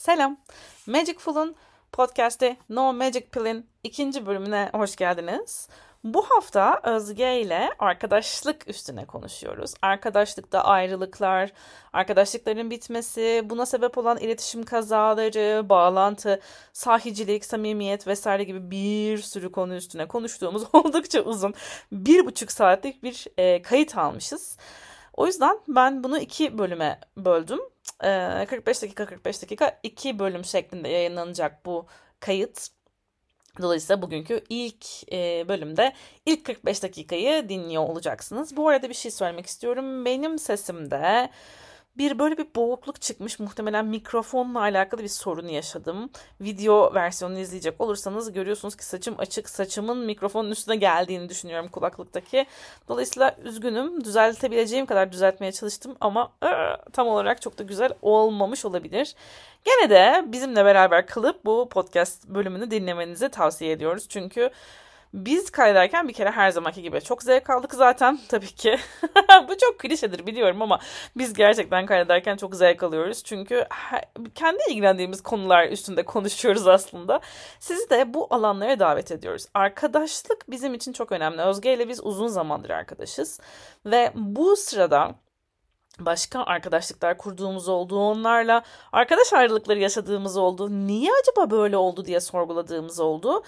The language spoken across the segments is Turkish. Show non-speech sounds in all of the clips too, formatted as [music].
Selam. Magic Full'un podcast'i No Magic Pill'in ikinci bölümüne hoş geldiniz. Bu hafta Özge ile arkadaşlık üstüne konuşuyoruz. Arkadaşlıkta ayrılıklar, arkadaşlıkların bitmesi, buna sebep olan iletişim kazaları, bağlantı, sahicilik, samimiyet vesaire gibi bir sürü konu üstüne konuştuğumuz [laughs] oldukça uzun bir buçuk saatlik bir e, kayıt almışız. O yüzden ben bunu iki bölüme böldüm. 45 dakika 45 dakika iki bölüm şeklinde yayınlanacak bu kayıt. Dolayısıyla bugünkü ilk e, bölümde ilk 45 dakikayı dinliyor olacaksınız. Bu arada bir şey söylemek istiyorum. Benim sesimde bir böyle bir boğukluk çıkmış. Muhtemelen mikrofonla alakalı bir sorun yaşadım. Video versiyonunu izleyecek olursanız görüyorsunuz ki saçım açık. Saçımın mikrofonun üstüne geldiğini düşünüyorum kulaklıktaki. Dolayısıyla üzgünüm. Düzeltebileceğim kadar düzeltmeye çalıştım ama ıı, tam olarak çok da güzel olmamış olabilir. Gene de bizimle beraber kalıp bu podcast bölümünü dinlemenizi tavsiye ediyoruz. Çünkü biz kaydederken bir kere her zamanki gibi çok zevk aldık zaten [laughs] tabii ki. [laughs] Bu çok klişedir biliyorum ama biz gerçekten kaydederken çok zevk alıyoruz. Çünkü kendi ilgilendiğimiz konular üstünde konuşuyoruz aslında. Sizi de bu alanlara davet ediyoruz. Arkadaşlık bizim için çok önemli. Özge ile biz uzun zamandır arkadaşız. Ve bu sırada başka arkadaşlıklar kurduğumuz oldu. Onlarla arkadaş ayrılıkları yaşadığımız oldu. Niye acaba böyle oldu diye sorguladığımız oldu.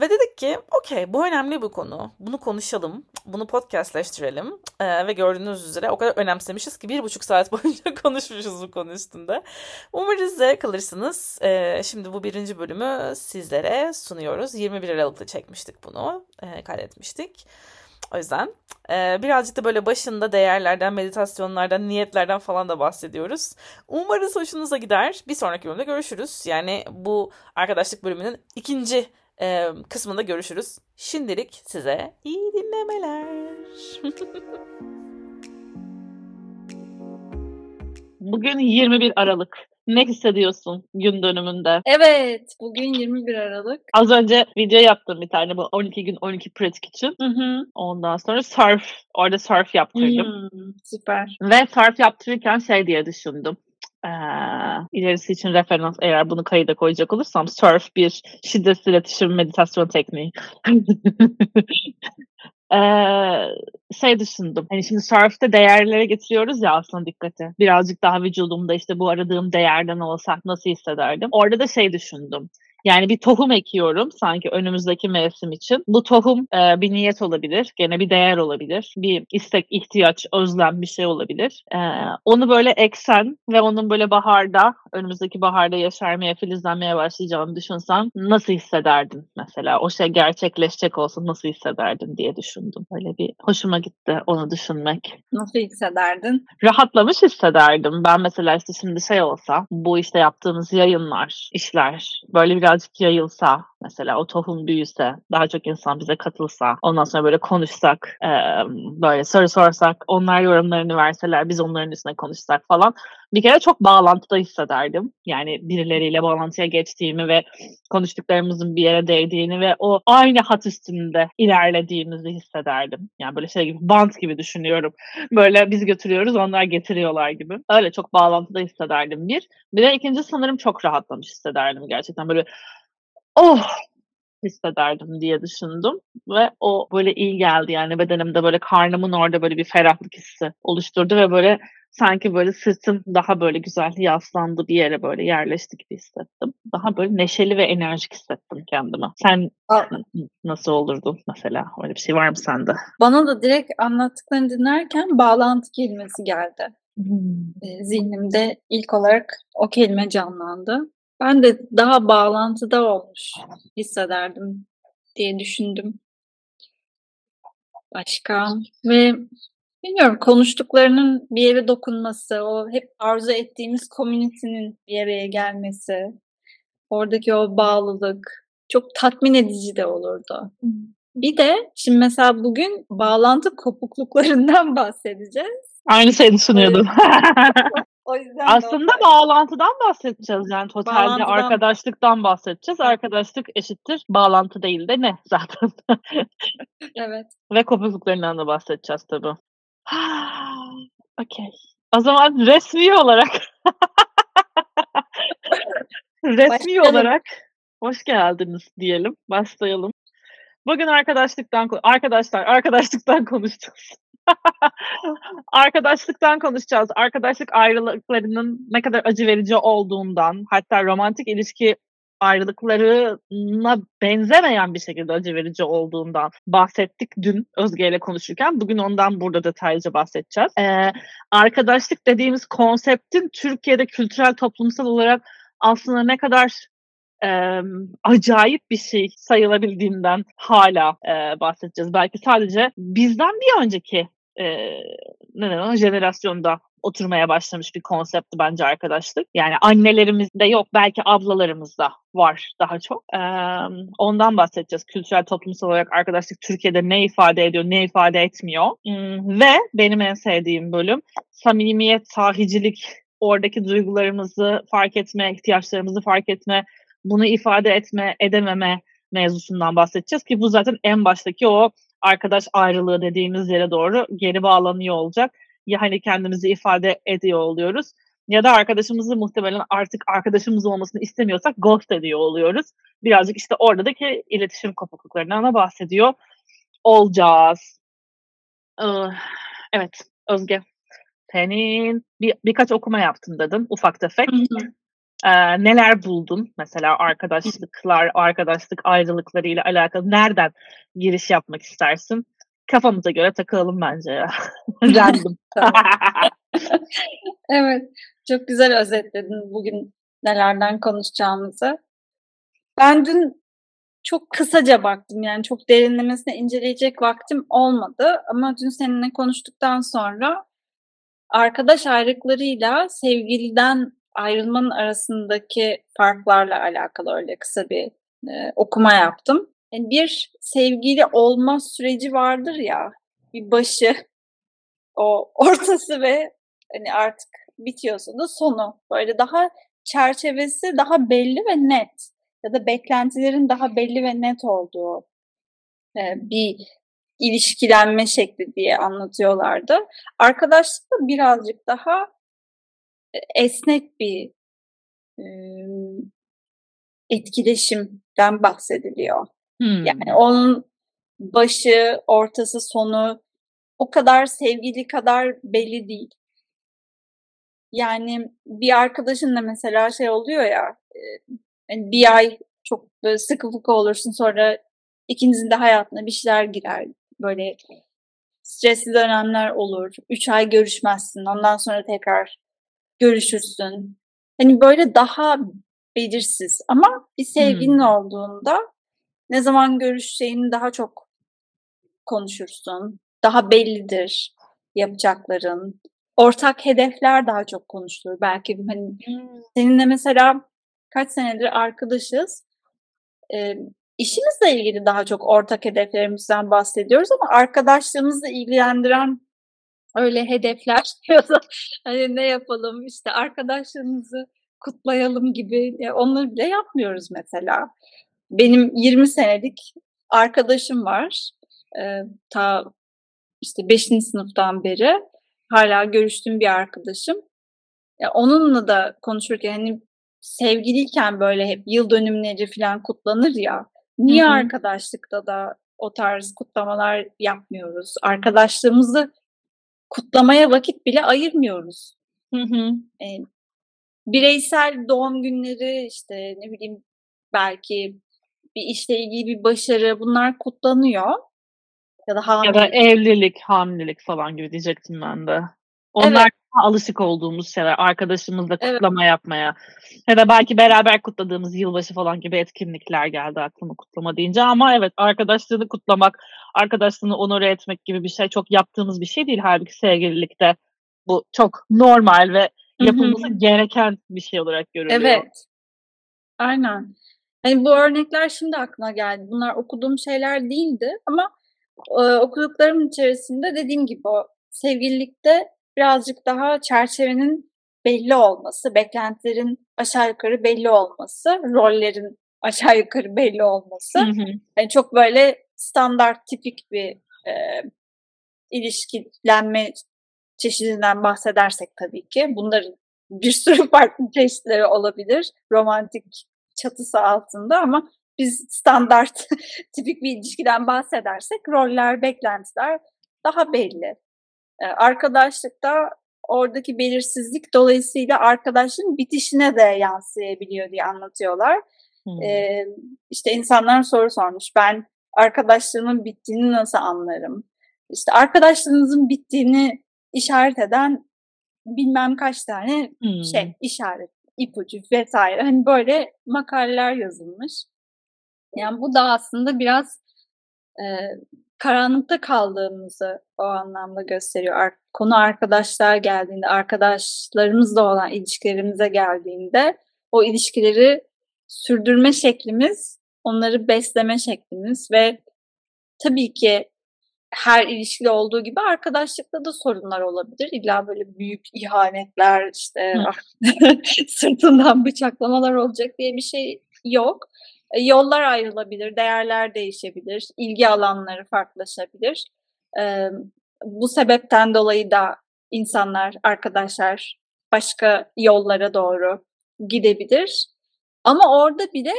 Ve dedik ki okey bu önemli bir konu. Bunu konuşalım. Bunu podcastleştirelim. Ee, ve gördüğünüz üzere o kadar önemsemişiz ki bir buçuk saat [laughs] boyunca konuşmuşuz bu konu üstünde. Umarız zevk alırsınız. Ee, şimdi bu birinci bölümü sizlere sunuyoruz. 21 Aralık'ta çekmiştik bunu. E, kaydetmiştik. O yüzden e, birazcık da böyle başında değerlerden, meditasyonlardan, niyetlerden falan da bahsediyoruz. Umarız hoşunuza gider. Bir sonraki bölümde görüşürüz. Yani bu arkadaşlık bölümünün ikinci e, kısmında görüşürüz. Şimdilik size iyi dinlemeler. [laughs] Bugün 21 Aralık. Ne hissediyorsun gün dönümünde? Evet, bugün 21 Aralık. Az önce video yaptım bir tane bu 12 gün 12 pratik için. Hı hı. Ondan sonra surf, orada surf yaptırdım. Hmm, süper. Ve surf yaptırırken şey diye düşündüm. Ee, ilerisi için referans eğer bunu kayıda koyacak olursam surf bir şiddetsiz iletişim meditasyon tekniği. [laughs] ee, şey düşündüm. Hani şimdi surf'te değerlere getiriyoruz ya aslında dikkati. Birazcık daha vücudumda işte bu aradığım değerden olsa nasıl hissederdim. Orada da şey düşündüm. Yani bir tohum ekiyorum sanki önümüzdeki mevsim için. Bu tohum e, bir niyet olabilir, gene bir değer olabilir, bir istek, ihtiyaç, özlem bir şey olabilir. E, onu böyle eksen ve onun böyle baharda, önümüzdeki baharda yaşarmaya, filizlenmeye başlayacağını düşünsen nasıl hissederdin mesela? O şey gerçekleşecek olsa nasıl hissederdin diye düşündüm. Öyle bir hoşuma gitti onu düşünmek. Nasıl hissederdin? Rahatlamış hissederdim. Ben mesela işte şimdi şey olsa, bu işte yaptığımız yayınlar, işler böyle bir birazcık yayılsa mesela o tohum büyüse daha çok insan bize katılsa ondan sonra böyle konuşsak e, böyle soru sorsak onlar yorumlarını verseler biz onların üstüne konuşsak falan bir kere çok bağlantıda hissederdim. Yani birileriyle bağlantıya geçtiğimi ve konuştuklarımızın bir yere değdiğini ve o aynı hat üstünde ilerlediğimizi hissederdim. Yani böyle şey gibi bant gibi düşünüyorum. Böyle biz götürüyoruz onlar getiriyorlar gibi. Öyle çok bağlantıda hissederdim bir. Bir de ikinci sanırım çok rahatlamış hissederdim gerçekten. Böyle oh hissederdim diye düşündüm ve o böyle iyi geldi yani bedenimde böyle karnımın orada böyle bir ferahlık hissi oluşturdu ve böyle sanki böyle sırtım daha böyle güzel yaslandı bir yere böyle yerleşti gibi hissettim. Daha böyle neşeli ve enerjik hissettim kendimi. Sen Aa. nasıl olurdun mesela? Öyle bir şey var mı sende? Bana da direkt anlattıklarını dinlerken bağlantı kelimesi geldi. Hmm. Zihnimde ilk olarak o kelime canlandı. Ben de daha bağlantıda olmuş hissederdim diye düşündüm. Başka ve bilmiyorum konuştuklarının bir yere dokunması, o hep arzu ettiğimiz community'nin bir araya gelmesi, oradaki o bağlılık çok tatmin edici de olurdu. Bir de şimdi mesela bugün bağlantı kopukluklarından [laughs] bahsedeceğiz. Aynı şeyi düşünüyordum. [laughs] O yüzden Aslında o... bağlantıdan bahsedeceğiz yani totalde bağlantıdan... arkadaşlıktan bahsedeceğiz. Arkadaşlık eşittir bağlantı değil de ne zaten. [laughs] evet. Ve kopukluklarından da bahsedeceğiz tabii. [sighs] Okey. O zaman resmi olarak [laughs] resmi olarak hoş geldiniz diyelim. Başlayalım. Bugün arkadaşlıktan arkadaşlar arkadaşlıktan konuşacağız. [laughs] arkadaşlıktan konuşacağız. Arkadaşlık ayrılıklarının ne kadar acı verici olduğundan, hatta romantik ilişki ayrılıklarına benzemeyen bir şekilde acı verici olduğundan bahsettik dün Özge ile konuşurken. Bugün ondan burada detaylıca bahsedeceğiz. Ee, arkadaşlık dediğimiz konseptin Türkiye'de kültürel toplumsal olarak aslında ne kadar e, acayip bir şey sayılabildiğinden hala e, bahsedeceğiz. Belki sadece bizden bir önceki e, ne ne, jenerasyonda oturmaya başlamış bir konseptti bence arkadaşlık. Yani annelerimizde yok belki ablalarımızda var daha çok. Ee, ondan bahsedeceğiz. Kültürel toplumsal olarak arkadaşlık Türkiye'de ne ifade ediyor, ne ifade etmiyor. Hmm, ve benim en sevdiğim bölüm samimiyet, sahicilik, oradaki duygularımızı fark etme, ihtiyaçlarımızı fark etme, bunu ifade etme, edememe mevzusundan bahsedeceğiz ki bu zaten en baştaki o arkadaş ayrılığı dediğimiz yere doğru geri bağlanıyor olacak. Ya hani kendimizi ifade ediyor oluyoruz ya da arkadaşımızı muhtemelen artık arkadaşımız olmasını istemiyorsak ghost ediyor oluyoruz. Birazcık işte oradaki iletişim kopukluklarından da bahsediyor olacağız. Evet Özge senin bir, birkaç okuma yaptın dedin ufak tefek. Ee, neler buldun mesela arkadaşlıklar, arkadaşlık ayrılıklarıyla alakalı nereden giriş yapmak istersin? Kafamıza göre takılalım bence ya. [laughs] Random. [laughs] evet, çok güzel özetledin bugün nelerden konuşacağımızı. Ben dün çok kısaca baktım yani çok derinlemesine inceleyecek vaktim olmadı ama dün seninle konuştuktan sonra arkadaş ayrılıklarıyla sevgiliden ayrılmanın arasındaki farklarla alakalı öyle kısa bir e, okuma yaptım. Yani bir sevgili olma süreci vardır ya, bir başı, o ortası ve hani artık bitiyorsa da sonu. Böyle daha çerçevesi daha belli ve net ya da beklentilerin daha belli ve net olduğu e, bir ilişkilenme şekli diye anlatıyorlardı. Arkadaşlık da birazcık daha esnek bir e, etkileşimden bahsediliyor. Hmm. Yani onun başı, ortası, sonu o kadar sevgili kadar belli değil. Yani bir arkadaşınla mesela şey oluyor ya yani bir ay çok böyle sıkı fıkı olursun sonra ikinizin de hayatına bir şeyler girer. Böyle stresli dönemler olur. Üç ay görüşmezsin. Ondan sonra tekrar görüşürsün. Hani böyle daha belirsiz ama bir sevginin hmm. olduğunda ne zaman görüşeceğini daha çok konuşursun. Daha bellidir yapacakların. Ortak hedefler daha çok konuşulur. Belki hani hmm. seninle mesela kaç senedir arkadaşız. E, işimizle ilgili daha çok ortak hedeflerimizden bahsediyoruz ama arkadaşlığımızla ilgilendiren öyle hedefler [laughs] ya da hani ne yapalım işte arkadaşlarımızı kutlayalım gibi onları bile yapmıyoruz mesela. Benim 20 senelik arkadaşım var. Ee, ta işte 5. sınıftan beri hala görüştüğüm bir arkadaşım. Ya onunla da konuşurken hani sevgiliyken böyle hep yıl dönümleri falan kutlanır ya. Niye Hı-hı. arkadaşlıkta da o tarz kutlamalar yapmıyoruz? Arkadaşlığımızı kutlamaya vakit bile ayırmıyoruz. Hı hı. E, bireysel doğum günleri işte ne bileyim belki bir işle ilgili bir başarı bunlar kutlanıyor. Ya da hamilelik. Ya da evlilik, hamilelik falan gibi diyecektim ben de. Onlar evet. Alışık olduğumuz şeyler. Arkadaşımızla kutlama evet. yapmaya. Ya da belki beraber kutladığımız yılbaşı falan gibi etkinlikler geldi aklıma kutlama deyince. Ama evet arkadaşlığını kutlamak, arkadaşlığını onore etmek gibi bir şey çok yaptığımız bir şey değil. Halbuki sevgililikte bu çok normal ve yapılması Hı-hı. gereken bir şey olarak görülüyor. Evet. Aynen. Hani bu örnekler şimdi aklıma geldi. Bunlar okuduğum şeyler değildi ama e, okuduklarım içerisinde dediğim gibi o sevgililikte birazcık daha çerçevenin belli olması, beklentilerin aşağı yukarı belli olması, rollerin [laughs] aşağı yukarı belli olması. Hı hı. Yani çok böyle standart, tipik bir e, ilişkilenme çeşidinden bahsedersek tabii ki bunların bir sürü [laughs] farklı çeşitleri olabilir romantik çatısı altında ama biz standart [laughs] tipik bir ilişkiden bahsedersek roller, beklentiler daha belli. Ee, arkadaşlıkta oradaki belirsizlik dolayısıyla arkadaşlığın bitişine de yansıyabiliyor diye anlatıyorlar. Hmm. Ee, işte insanlar soru sormuş. Ben arkadaşlığımın bittiğini nasıl anlarım? İşte arkadaşlığınızın bittiğini işaret eden bilmem kaç tane hmm. şey işaret, ipucu vesaire. Hani böyle makaleler yazılmış. Yani bu da aslında biraz e, karanlıkta kaldığımızı o anlamda gösteriyor. Ar- konu arkadaşlar geldiğinde, arkadaşlarımızla olan ilişkilerimize geldiğinde o ilişkileri sürdürme şeklimiz, onları besleme şeklimiz ve tabii ki her ilişkide olduğu gibi arkadaşlıkta da sorunlar olabilir. İlla böyle büyük ihanetler işte [laughs] sırtından bıçaklamalar olacak diye bir şey yok. E, yollar ayrılabilir, değerler değişebilir, ilgi alanları farklılaşabilir. E, bu sebepten dolayı da insanlar, arkadaşlar başka yollara doğru gidebilir. Ama orada bile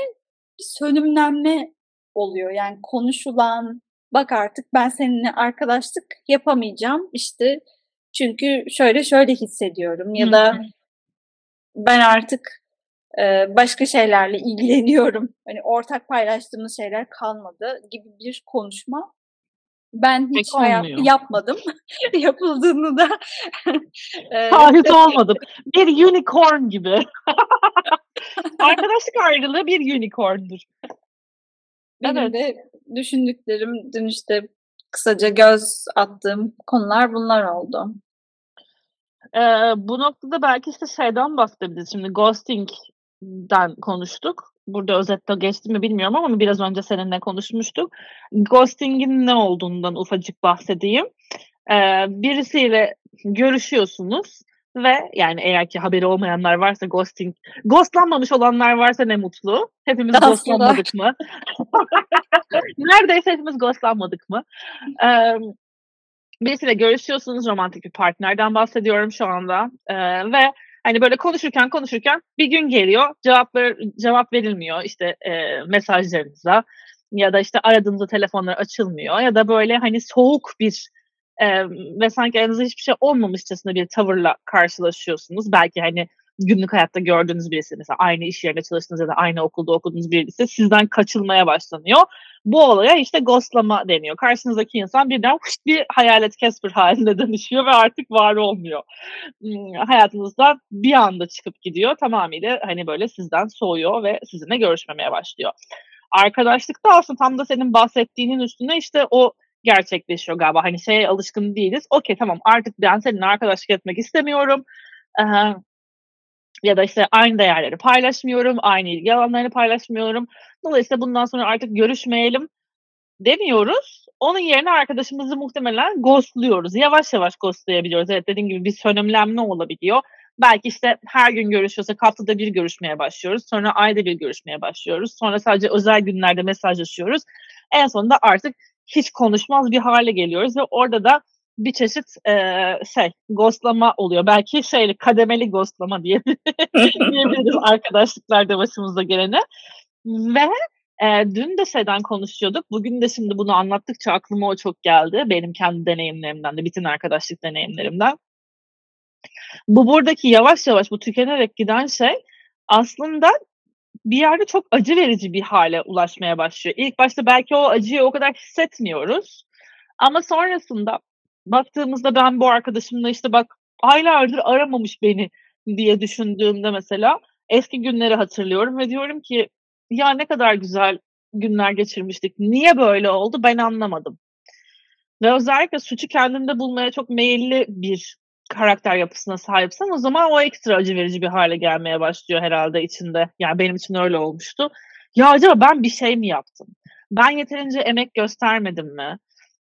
bir sönümlenme oluyor. Yani konuşulan, bak artık ben seninle arkadaşlık yapamayacağım işte çünkü şöyle şöyle hissediyorum ya da ben artık başka şeylerle ilgileniyorum. Hani ortak paylaştığımız şeyler kalmadı gibi bir konuşma ben hiç Pek hayatta yapmadım. [laughs] Yapıldığını da [laughs] Şahit olmadım. Bir unicorn gibi. [laughs] Arkadaşlık ayrılığı bir unicorndur. Benim evet. de düşündüklerim dün işte kısaca göz attığım konular bunlar oldu. Ee, bu noktada belki işte şeyden bahsedebiliriz. Şimdi ghosting'den konuştuk. Burada özetle geçti mi bilmiyorum ama biraz önce seninle konuşmuştuk. Ghosting'in ne olduğundan ufacık bahsedeyim. Ee, birisiyle görüşüyorsunuz ve yani eğer ki haberi olmayanlar varsa ghosting, ghostlanmamış olanlar varsa ne mutlu. Hepimiz Aslında. ghostlanmadık mı? [laughs] Neredeyse hepimiz ghostlanmadık mı? Ee, birisiyle görüşüyorsunuz, romantik bir partnerden bahsediyorum şu anda. Ee, ve hani böyle konuşurken konuşurken bir gün geliyor, cevaplar cevap verilmiyor işte e, mesajlarınıza ya da işte aradığınızda telefonlar açılmıyor ya da böyle hani soğuk bir e, ve sanki aranızda hiçbir şey olmamışçasına bir tavırla karşılaşıyorsunuz. Belki hani günlük hayatta gördüğünüz birisi mesela aynı iş yerinde çalıştığınız ya da aynı okulda okuduğunuz birisi sizden kaçılmaya başlanıyor. Bu olaya işte ghostlama deniyor. Karşınızdaki insan birden bir hayalet Casper haline [laughs] dönüşüyor ve artık var olmuyor. Hmm, hayatınızda bir anda çıkıp gidiyor. Tamamıyla hani böyle sizden soğuyor ve sizinle görüşmemeye başlıyor. Arkadaşlıkta aslında tam da senin bahsettiğinin üstüne işte o gerçekleşiyor galiba. Hani şeye alışkın değiliz. Okey tamam artık ben seninle arkadaşlık etmek istemiyorum. Ee, ya da işte aynı değerleri paylaşmıyorum, aynı ilgi alanlarını paylaşmıyorum. Dolayısıyla bundan sonra artık görüşmeyelim demiyoruz. Onun yerine arkadaşımızı muhtemelen ghostluyoruz. Yavaş yavaş ghostlayabiliyoruz. Evet dediğim gibi bir sönümlenme olabiliyor. Belki işte her gün görüşüyorsak haftada bir görüşmeye başlıyoruz. Sonra ayda bir görüşmeye başlıyoruz. Sonra sadece özel günlerde mesajlaşıyoruz. En sonunda artık hiç konuşmaz bir hale geliyoruz ve orada da bir çeşit e, şey ghostlama oluyor. Belki şeyli kademeli ghostlama diye [laughs] diyebiliriz arkadaşlıklarda başımıza gelene. Ve e, dün de şeyden konuşuyorduk. Bugün de şimdi bunu anlattıkça aklıma o çok geldi. Benim kendi deneyimlerimden de, bütün arkadaşlık deneyimlerimden. Bu buradaki yavaş yavaş bu tükenerek giden şey aslında bir yerde çok acı verici bir hale ulaşmaya başlıyor. İlk başta belki o acıyı o kadar hissetmiyoruz. Ama sonrasında baktığımızda ben bu arkadaşımla işte bak aylardır aramamış beni diye düşündüğümde mesela eski günleri hatırlıyorum ve diyorum ki ya ne kadar güzel günler geçirmiştik. Niye böyle oldu ben anlamadım. Ve özellikle suçu kendinde bulmaya çok meyilli bir karakter yapısına sahipsen o zaman o ekstra acı verici bir hale gelmeye başlıyor herhalde içinde. Yani benim için öyle olmuştu. Ya acaba ben bir şey mi yaptım? Ben yeterince emek göstermedim mi?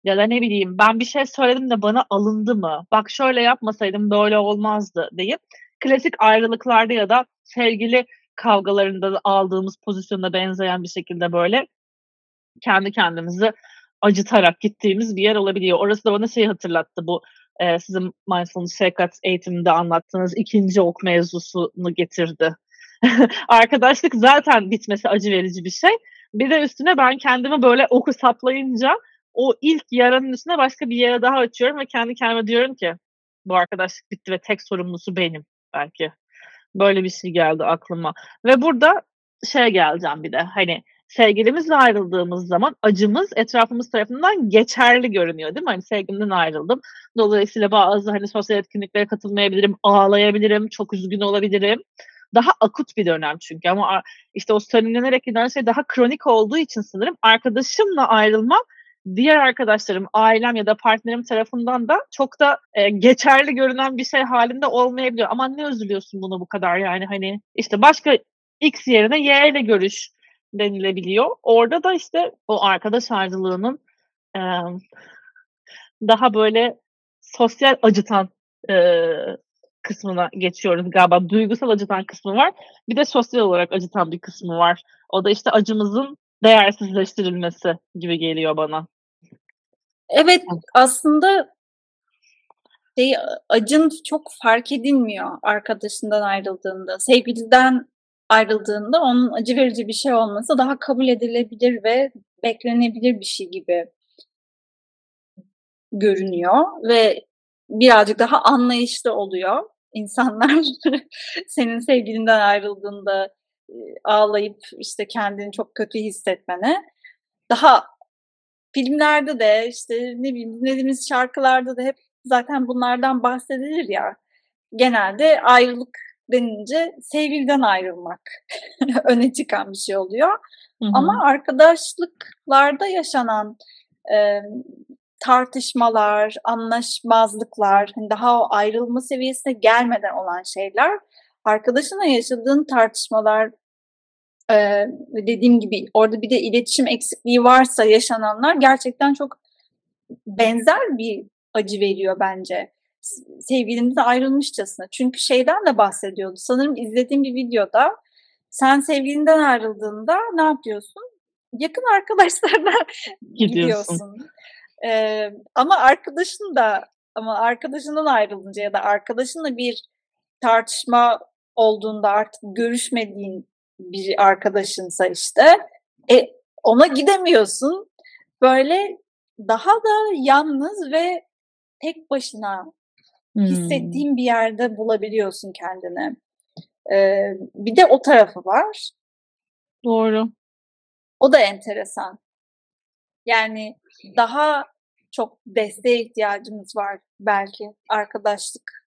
Ya da ne bileyim ben bir şey söyledim de bana alındı mı? Bak şöyle yapmasaydım böyle olmazdı deyip klasik ayrılıklarda ya da sevgili kavgalarında aldığımız pozisyonda benzeyen bir şekilde böyle kendi kendimizi acıtarak gittiğimiz bir yer olabiliyor. Orası da bana şey hatırlattı bu e, sizin mindfulness şefkat eğitiminde anlattığınız ikinci ok mevzusunu getirdi. [laughs] Arkadaşlık zaten bitmesi acı verici bir şey. Bir de üstüne ben kendimi böyle oku saplayınca o ilk yaranın üstüne başka bir yara daha açıyorum ve kendi kendime diyorum ki bu arkadaşlık bitti ve tek sorumlusu benim belki. Böyle bir şey geldi aklıma. Ve burada şey geleceğim bir de hani sevgilimizle ayrıldığımız zaman acımız etrafımız tarafından geçerli görünüyor değil mi? Hani sevgimden ayrıldım. Dolayısıyla bazı hani sosyal etkinliklere katılmayabilirim, ağlayabilirim, çok üzgün olabilirim. Daha akut bir dönem çünkü ama işte o sönümlenerek giden şey daha kronik olduğu için sanırım arkadaşımla ayrılmam diğer arkadaşlarım, ailem ya da partnerim tarafından da çok da e, geçerli görünen bir şey halinde olmayabiliyor. Ama ne üzülüyorsun bunu bu kadar yani hani işte başka X yerine Y ile görüş denilebiliyor. Orada da işte o arkadaş ayrılığının e, daha böyle sosyal acıtan e, kısmına geçiyoruz galiba. Duygusal acıtan kısmı var. Bir de sosyal olarak acıtan bir kısmı var. O da işte acımızın değersizleştirilmesi gibi geliyor bana. Evet aslında şey, acın çok fark edilmiyor arkadaşından ayrıldığında. Sevgiliden ayrıldığında onun acı verici bir şey olması daha kabul edilebilir ve beklenebilir bir şey gibi görünüyor ve birazcık daha anlayışlı oluyor insanlar [laughs] senin sevgilinden ayrıldığında ağlayıp işte kendini çok kötü hissetmene daha filmlerde de işte ne bileyim dinlediğimiz şarkılarda da hep zaten bunlardan bahsedilir ya. Genelde ayrılık denince sevgiliden ayrılmak [laughs] öne çıkan bir şey oluyor. Hı hı. Ama arkadaşlıklarda yaşanan e, tartışmalar, anlaşmazlıklar, hani daha o ayrılma seviyesine gelmeden olan şeyler, arkadaşına yaşadığın tartışmalar, ee, dediğim gibi orada bir de iletişim eksikliği varsa yaşananlar gerçekten çok benzer bir acı veriyor bence. Sevgilimizle ayrılmışçasına. Çünkü şeyden de bahsediyordu. Sanırım izlediğim bir videoda sen sevgilinden ayrıldığında ne yapıyorsun? Yakın [laughs] arkadaşlarına gidiyorsun. gidiyorsun. Ee, ama arkadaşın da ama arkadaşından ayrılınca ya da arkadaşınla bir tartışma olduğunda artık görüşmediğin bir arkadaşınsa işte e, ona gidemiyorsun. Böyle daha da yalnız ve tek başına hmm. hissettiğin bir yerde bulabiliyorsun kendini. Ee, bir de o tarafı var. Doğru. O da enteresan. Yani daha çok desteğe ihtiyacımız var belki arkadaşlık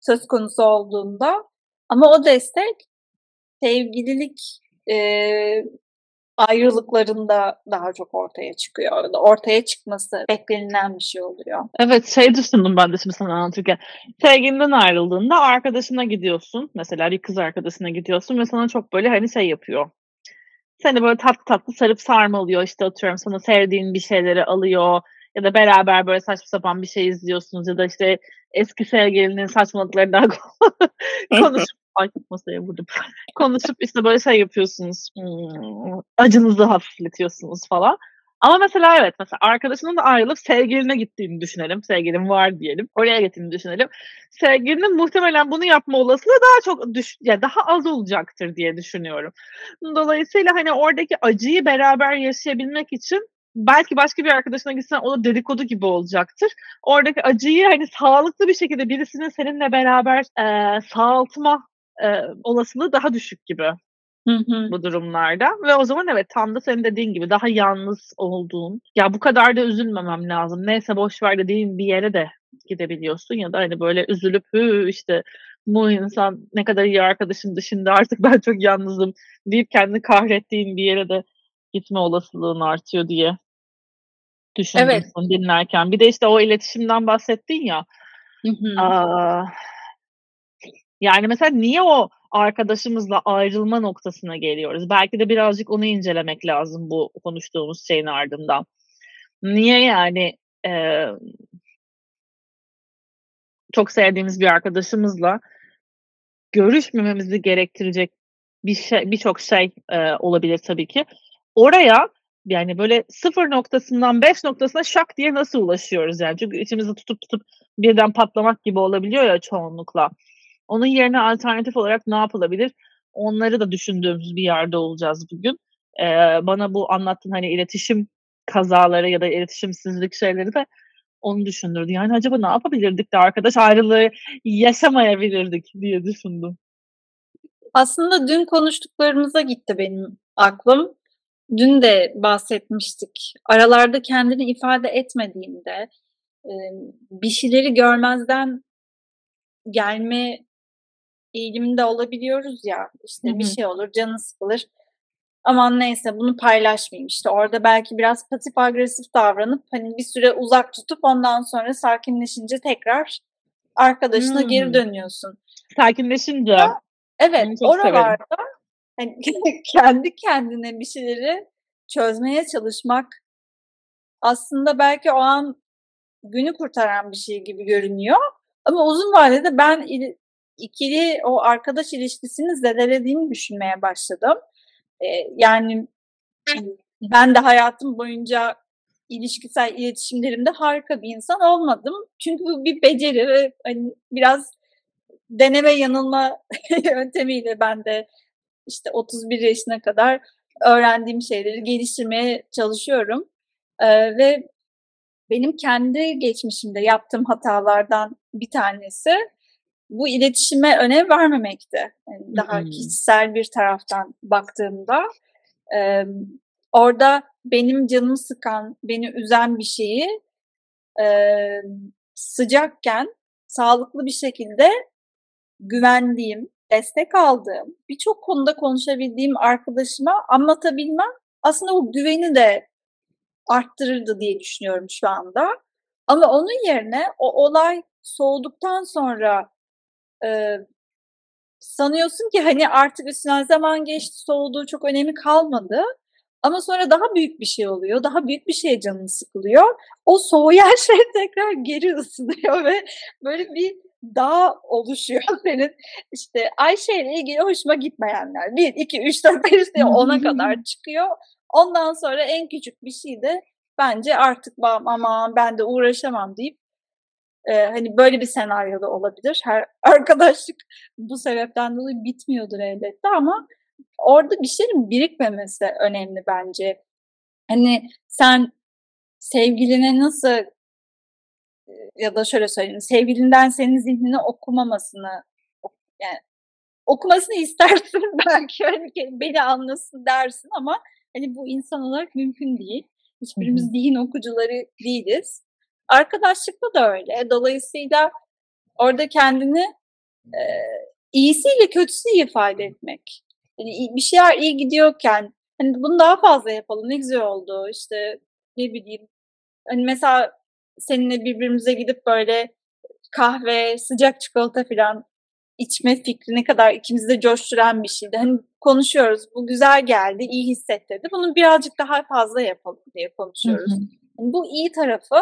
söz konusu olduğunda. Ama o destek sevgililik e, ayrılıklarında daha çok ortaya çıkıyor. Ortaya çıkması beklenilen bir şey oluyor. Evet şey düşündüm ben de şimdi sana anlatırken. Sevgilinden ayrıldığında arkadaşına gidiyorsun. Mesela bir kız arkadaşına gidiyorsun ve sana çok böyle hani şey yapıyor. Seni böyle tatlı tatlı sarıp sarmalıyor. İşte atıyorum sana sevdiğin bir şeyleri alıyor. Ya da beraber böyle saçma sapan bir şey izliyorsunuz. Ya da işte eski sevgilinin saçmalıklarından [laughs] [laughs] konuşup Ay masaya vurdum. [laughs] Konuşup işte böyle şey yapıyorsunuz. Hmm, acınızı hafifletiyorsunuz falan. Ama mesela evet mesela arkadaşının da ayrılıp sevgiline gittiğini düşünelim. Sevgilin var diyelim. Oraya gittiğini düşünelim. Sevgilinin muhtemelen bunu yapma olasılığı daha çok düş ya daha az olacaktır diye düşünüyorum. Dolayısıyla hani oradaki acıyı beraber yaşayabilmek için belki başka bir arkadaşına gitsen o da dedikodu gibi olacaktır. Oradaki acıyı hani sağlıklı bir şekilde birisinin seninle beraber e, sağaltma e, olasılığı daha düşük gibi Hı hı. bu durumlarda. Ve o zaman evet tam da senin dediğin gibi daha yalnız olduğun, ya bu kadar da üzülmemem lazım. Neyse boş ver dediğin bir yere de gidebiliyorsun ya da hani böyle üzülüp hü işte bu insan ne kadar iyi arkadaşım şimdi artık ben çok yalnızım deyip kendini kahrettiğin bir yere de gitme olasılığın artıyor diye düşündüm evet. dinlerken. Bir de işte o iletişimden bahsettin ya. Hı hı. Aa, yani mesela niye o arkadaşımızla ayrılma noktasına geliyoruz? Belki de birazcık onu incelemek lazım bu konuştuğumuz şeyin ardından. Niye yani e, çok sevdiğimiz bir arkadaşımızla görüşmememizi gerektirecek bir şey birçok şey e, olabilir tabii ki. Oraya Yani böyle sıfır noktasından beş noktasına şak diye nasıl ulaşıyoruz yani. Çünkü içimizi tutup tutup birden patlamak gibi olabiliyor ya çoğunlukla. Onun yerine alternatif olarak ne yapılabilir? Onları da düşündüğümüz bir yerde olacağız bugün. Ee, bana bu anlattığın hani iletişim kazaları ya da iletişimsizlik şeyleri de onu düşündürdü. Yani acaba ne yapabilirdik de arkadaş ayrılığı yaşamayabilirdik diye düşündüm. Aslında dün konuştuklarımıza gitti benim aklım. Dün de bahsetmiştik. Aralarda kendini ifade etmediğinde bir şeyleri görmezden gelme eğiliminde olabiliyoruz ya. İşte Hı-hı. bir şey olur, canı sıkılır. Aman neyse bunu paylaşmayayım. İşte orada belki biraz pasif agresif davranıp hani bir süre uzak tutup ondan sonra sakinleşince tekrar arkadaşına hmm. geri dönüyorsun. Sakinleşince. Evet, oralarda hani [laughs] kendi kendine bir şeyleri çözmeye çalışmak aslında belki o an günü kurtaran bir şey gibi görünüyor. Ama uzun vadede ben ikili o arkadaş ilişkisini zedelediğini düşünmeye başladım. Ee, yani ben de hayatım boyunca ilişkisel iletişimlerimde harika bir insan olmadım. Çünkü bu bir beceri ve hani biraz deneme yanılma [laughs] yöntemiyle ben de işte 31 yaşına kadar öğrendiğim şeyleri geliştirmeye çalışıyorum. Ee, ve benim kendi geçmişimde yaptığım hatalardan bir tanesi bu iletişime önem vermemekti. Yani daha hmm. kişisel bir taraftan baktığımda e, orada benim canımı sıkan, beni üzen bir şeyi e, sıcakken sağlıklı bir şekilde güvendiğim, destek aldığım, birçok konuda konuşabildiğim arkadaşıma anlatabilmem aslında o güveni de arttırırdı diye düşünüyorum şu anda. Ama onun yerine o olay soğuduktan sonra e, sanıyorsun ki hani artık üstünden zaman geçti, soğuduğu çok önemi kalmadı. Ama sonra daha büyük bir şey oluyor. Daha büyük bir şeye canın sıkılıyor. O soğuyan şey [laughs] tekrar geri ısınıyor ve böyle bir dağ oluşuyor [laughs] senin. İşte Ayşe ile ilgili hoşuma gitmeyenler. 1, 2, 3, 4, 5 diye 10'a kadar [laughs] çıkıyor. Ondan sonra en küçük bir şey de bence artık ama ben de uğraşamam deyip e, hani böyle bir senaryoda olabilir. Her [laughs] arkadaşlık bu sebepten dolayı bitmiyordur elbette ama orada bir şeyin birikmemesi önemli bence. Hani sen sevgiline nasıl ya da şöyle söyleyeyim sevgilinden senin zihnini okumamasını yani okumasını [laughs] istersin belki hani beni anlasın dersin ama hani bu insan olarak mümkün değil. Hiçbirimiz zihin okucuları değiliz. Arkadaşlıkta da öyle. Dolayısıyla orada kendini e, iyisiyle kötüsü ifade etmek. Yani bir şeyler iyi gidiyorken hani bunu daha fazla yapalım ne güzel oldu işte ne bileyim hani mesela seninle birbirimize gidip böyle kahve, sıcak çikolata falan içme fikri ne kadar ikimizi de coşturan bir şeydi. Hani konuşuyoruz. Bu güzel geldi, iyi hissettirdi. Bunu birazcık daha fazla yapalım diye konuşuyoruz. Hı hı. Yani bu iyi tarafı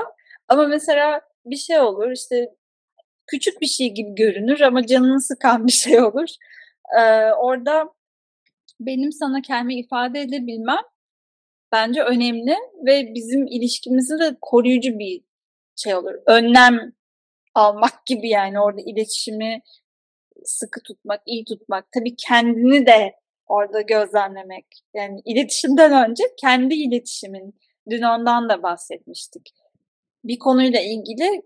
ama mesela bir şey olur işte küçük bir şey gibi görünür ama canını sıkan bir şey olur. Ee, orada benim sana kendimi ifade edebilmem bence önemli ve bizim ilişkimizi de koruyucu bir şey olur. Önlem almak gibi yani orada iletişimi sıkı tutmak, iyi tutmak. Tabii kendini de orada gözlemlemek. Yani iletişimden önce kendi iletişimin. Dün ondan da bahsetmiştik. Bir konuyla ilgili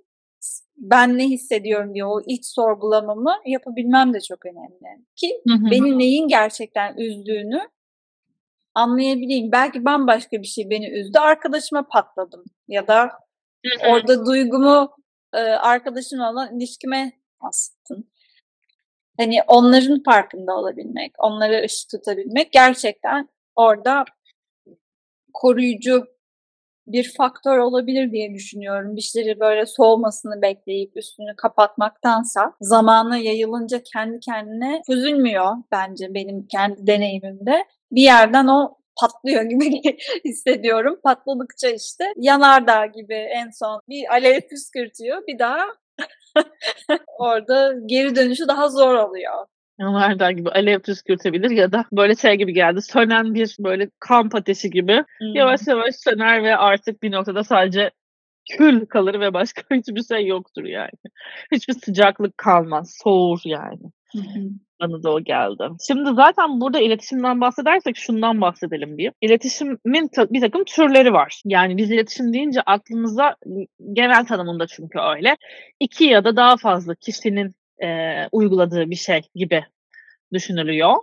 ben ne hissediyorum diye o iç sorgulamamı yapabilmem de çok önemli. Ki hı hı. beni neyin gerçekten üzdüğünü anlayabileyim. Belki bambaşka bir şey beni üzdü. Arkadaşıma patladım ya da hı orada duygumu e, arkadaşımla olan ilişkime astım. Hani onların farkında olabilmek, onlara ışık tutabilmek gerçekten orada koruyucu bir faktör olabilir diye düşünüyorum. Bir şeyleri böyle soğumasını bekleyip üstünü kapatmaktansa zamanı yayılınca kendi kendine çözülmüyor bence benim kendi deneyimimde. Bir yerden o patlıyor [laughs] gibi hissediyorum. Patladıkça işte yanardağ gibi en son bir alev püskürtüyor. Bir daha [laughs] orada geri dönüşü daha zor oluyor. Yanardağ gibi alev püskürtebilir ya da böyle şey gibi geldi. Sönen bir böyle kamp ateşi gibi hmm. yavaş yavaş söner ve artık bir noktada sadece kül kalır ve başka [laughs] hiçbir şey yoktur yani. Hiçbir sıcaklık kalmaz. Soğur yani. Hı Bana da o geldi. Şimdi zaten burada iletişimden bahsedersek şundan bahsedelim bir. İletişimin ta- bir takım türleri var. Yani biz iletişim deyince aklımıza genel tanımında çünkü öyle. iki ya da daha fazla kişinin e, uyguladığı bir şey gibi düşünülüyor.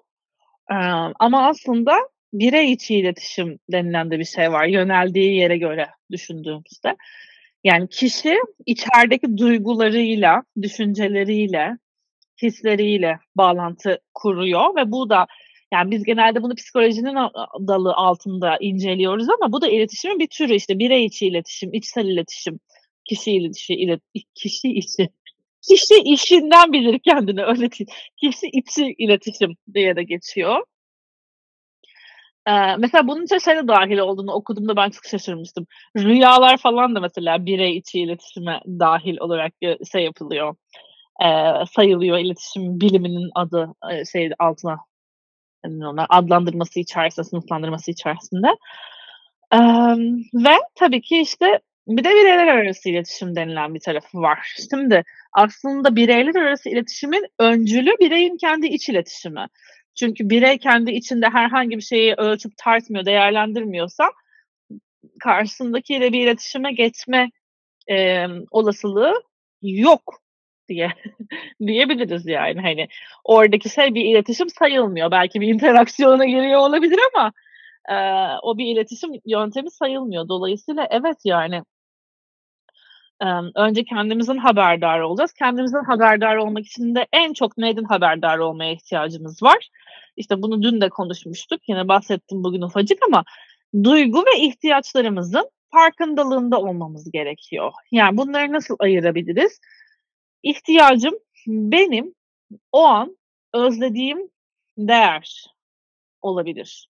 E, ama aslında birey içi iletişim denilen de bir şey var. Yöneldiği yere göre düşündüğümüzde. Yani kişi içerideki duygularıyla, düşünceleriyle, hisleriyle bağlantı kuruyor ve bu da yani biz genelde bunu psikolojinin dalı altında inceliyoruz ama bu da iletişimin bir türü işte birey içi iletişim, içsel iletişim, kişi iletişim, ilet, kişi içi kişi işinden bilir kendini öyle. Kişi içi iletişim diye de geçiyor. Ee, mesela bunun içine şey de dahil olduğunu okuduğumda ben çok şaşırmıştım. Rüyalar falan da mesela birey içi iletişime dahil olarak şey yapılıyor. E, sayılıyor iletişim biliminin adı şey altına onlar adlandırması içerisinde, sınıflandırması içerisinde. E, ve tabii ki işte bir de bireyler arası iletişim denilen bir tarafı var. Şimdi aslında bireyler arası iletişimin öncülü bireyin kendi iç iletişimi. Çünkü birey kendi içinde herhangi bir şeyi ölçüp tartmıyor, değerlendirmiyorsa karşısındakiyle bir iletişime geçme e, olasılığı yok diye [laughs] diyebiliriz yani hani oradaki şey bir iletişim sayılmıyor belki bir interaksiyona giriyor olabilir ama e, o bir iletişim yöntemi sayılmıyor dolayısıyla evet yani önce kendimizin haberdar olacağız kendimizin haberdar olmak için de en çok neyden haberdar olmaya ihtiyacımız var işte bunu dün de konuşmuştuk yine bahsettim bugün ufacık ama duygu ve ihtiyaçlarımızın farkındalığında olmamız gerekiyor. Yani bunları nasıl ayırabiliriz? ihtiyacım benim o an özlediğim değer olabilir.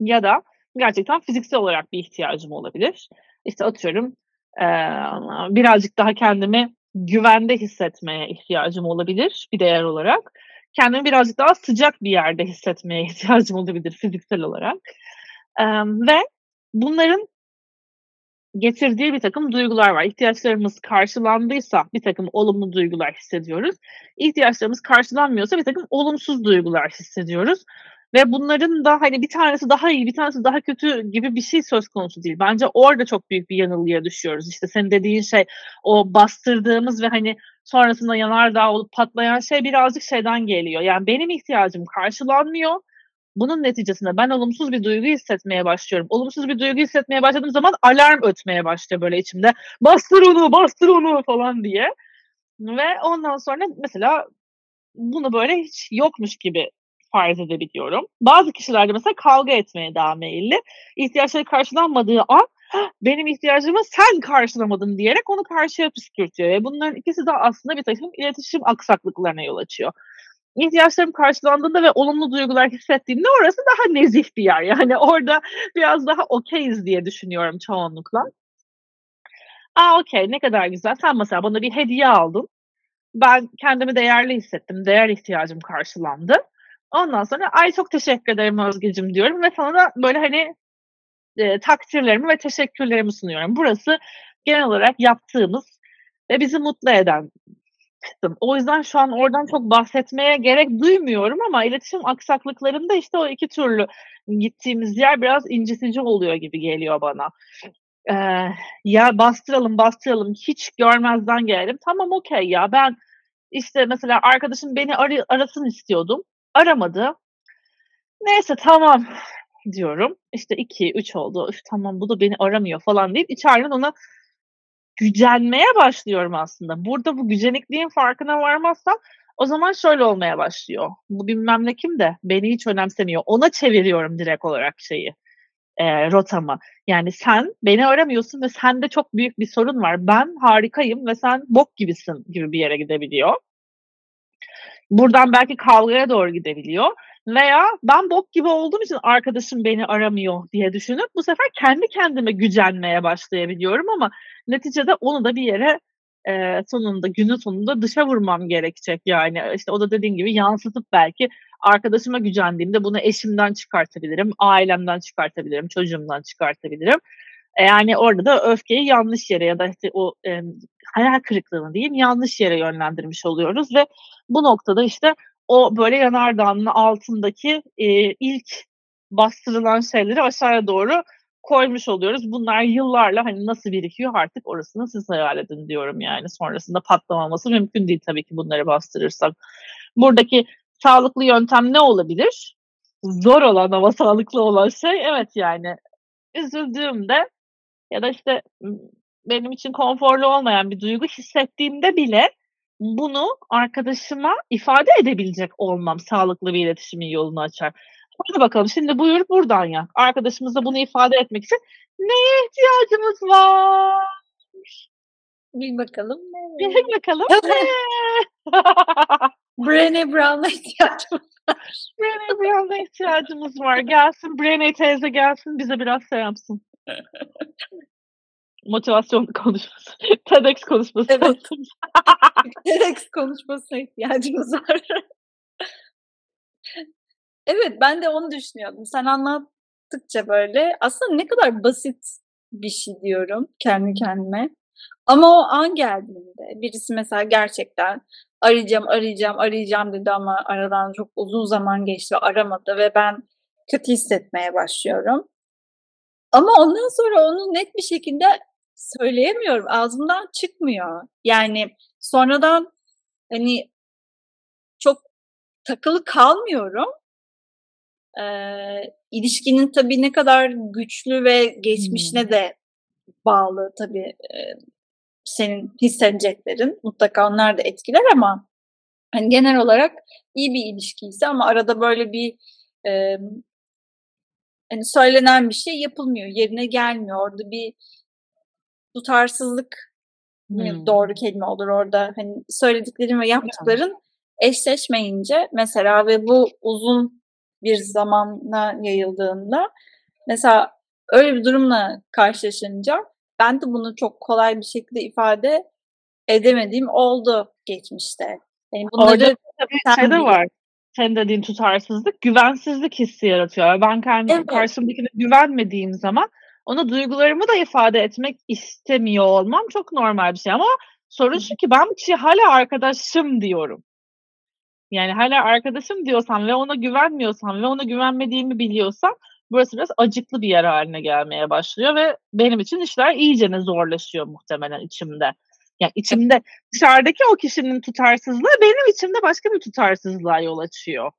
Ya da gerçekten fiziksel olarak bir ihtiyacım olabilir. İşte atıyorum birazcık daha kendimi güvende hissetmeye ihtiyacım olabilir bir değer olarak. Kendimi birazcık daha sıcak bir yerde hissetmeye [laughs] ihtiyacım olabilir fiziksel olarak. ve bunların getirdiği bir takım duygular var. İhtiyaçlarımız karşılandıysa bir takım olumlu duygular hissediyoruz. İhtiyaçlarımız karşılanmıyorsa bir takım olumsuz duygular hissediyoruz. Ve bunların da hani bir tanesi daha iyi, bir tanesi daha kötü gibi bir şey söz konusu değil. Bence orada çok büyük bir yanılgıya düşüyoruz. İşte senin dediğin şey o bastırdığımız ve hani sonrasında yanardağ olup patlayan şey birazcık şeyden geliyor. Yani benim ihtiyacım karşılanmıyor bunun neticesinde ben olumsuz bir duygu hissetmeye başlıyorum. Olumsuz bir duygu hissetmeye başladığım zaman alarm ötmeye başlıyor böyle içimde. Bastır onu, bastır onu falan diye. Ve ondan sonra mesela bunu böyle hiç yokmuş gibi farz edebiliyorum. Bazı kişilerde mesela kavga etmeye daha meyilli. İhtiyaçları karşılanmadığı an benim ihtiyacımı sen karşılamadın diyerek onu karşıya püskürtüyor. Ve bunların ikisi de aslında bir takım iletişim aksaklıklarına yol açıyor ihtiyaçlarım karşılandığında ve olumlu duygular hissettiğimde orası daha nezih bir yer. Yani [laughs] orada biraz daha okeyiz diye düşünüyorum çoğunlukla. Aa okey ne kadar güzel. Sen mesela bana bir hediye aldın. Ben kendimi değerli hissettim. Değer ihtiyacım karşılandı. Ondan sonra ay çok teşekkür ederim Özgeciğim diyorum ve sana da böyle hani e, takdirlerimi ve teşekkürlerimi sunuyorum. Burası genel olarak yaptığımız ve bizi mutlu eden kısım. O yüzden şu an oradan çok bahsetmeye gerek duymuyorum ama iletişim aksaklıklarında işte o iki türlü gittiğimiz yer biraz incitici oluyor gibi geliyor bana. Ee, ya bastıralım bastıralım hiç görmezden gelelim. Tamam okey ya ben işte mesela arkadaşım beni ar- arasın istiyordum. Aramadı. Neyse tamam [sighs] diyorum. İşte iki, üç oldu. Üf, tamam bu da beni aramıyor falan deyip içeriden ona gücenmeye başlıyorum aslında. Burada bu gücenikliğin farkına varmazsam o zaman şöyle olmaya başlıyor. Bu bilmem ne kim de beni hiç önemsemiyor. Ona çeviriyorum direkt olarak şeyi e, rotamı. Yani sen beni aramıyorsun ve sende çok büyük bir sorun var. Ben harikayım ve sen bok gibisin gibi bir yere gidebiliyor. Buradan belki kavgaya doğru gidebiliyor. Veya ben bok gibi olduğum için arkadaşım beni aramıyor diye düşünüp bu sefer kendi kendime gücenmeye başlayabiliyorum ama neticede onu da bir yere e, sonunda günün sonunda dışa vurmam gerekecek yani. işte o da dediğin gibi yansıtıp belki arkadaşıma gücendiğimde bunu eşimden çıkartabilirim, ailemden çıkartabilirim, çocuğumdan çıkartabilirim. E, yani orada da öfkeyi yanlış yere ya da işte o e, hayal kırıklığını diyeyim yanlış yere yönlendirmiş oluyoruz ve bu noktada işte o böyle yanardağın altındaki e, ilk bastırılan şeyleri aşağıya doğru koymuş oluyoruz. Bunlar yıllarla hani nasıl birikiyor artık orasını siz hayal edin diyorum yani. Sonrasında patlamaması mümkün değil tabii ki bunları bastırırsak. Buradaki sağlıklı yöntem ne olabilir? Zor olan ama [laughs] sağlıklı olan şey evet yani üzüldüğümde ya da işte benim için konforlu olmayan bir duygu hissettiğimde bile bunu arkadaşıma ifade edebilecek olmam sağlıklı bir iletişimin yolunu açar. Hadi bakalım şimdi buyur buradan ya. Arkadaşımıza bunu ifade etmek için neye ihtiyacımız var? Bir bakalım. [laughs] Bir bakalım. Brené [laughs] Brown'a ihtiyacımız var. Brené Brown'a ihtiyacımız var. Gelsin Brené teyze gelsin bize biraz şey yapsın. [laughs] Motivasyon [laughs] konuşması. TEDx konuşması. Evet. [laughs] TEDx konuşmasına ihtiyacımız var. evet ben de onu düşünüyordum. Sen anlattıkça böyle aslında ne kadar basit bir şey diyorum kendi kendime. Ama o an geldiğinde birisi mesela gerçekten arayacağım, arayacağım, arayacağım dedi ama aradan çok uzun zaman geçti ve aramadı ve ben kötü hissetmeye başlıyorum. Ama ondan sonra onu net bir şekilde söyleyemiyorum. Ağzımdan çıkmıyor. Yani sonradan hani çok takılı kalmıyorum. Ee, ilişkinin tabii ne kadar güçlü ve geçmişine hmm. de bağlı tabii e, senin hissedeceklerin. Mutlaka onlar da etkiler ama hani genel olarak iyi bir ilişkiyse ama arada böyle bir e, hani söylenen bir şey yapılmıyor, yerine gelmiyor. Orada bir tutarsızlık hmm. doğru kelime olur orada. Hani söylediklerin ve yaptıkların eşleşmeyince mesela ve bu uzun bir zamana yayıldığında mesela öyle bir durumla karşılaşınca ben de bunu çok kolay bir şekilde ifade edemediğim oldu geçmişte. Yani bunları Orada tabii şey de var. Senin dediğin tutarsızlık, güvensizlik hissi yaratıyor. Ben kendi evet. karşımdakine güvenmediğim zaman ona duygularımı da ifade etmek istemiyor olmam çok normal bir şey ama sorun şu ki ben bu kişiye hala arkadaşım diyorum. Yani hala arkadaşım diyorsam ve ona güvenmiyorsam ve ona güvenmediğimi biliyorsam burası biraz acıklı bir yer haline gelmeye başlıyor ve benim için işler iyice ne zorlaşıyor muhtemelen içimde. Yani içimde dışarıdaki o kişinin tutarsızlığı benim içimde başka bir tutarsızlığa yol açıyor.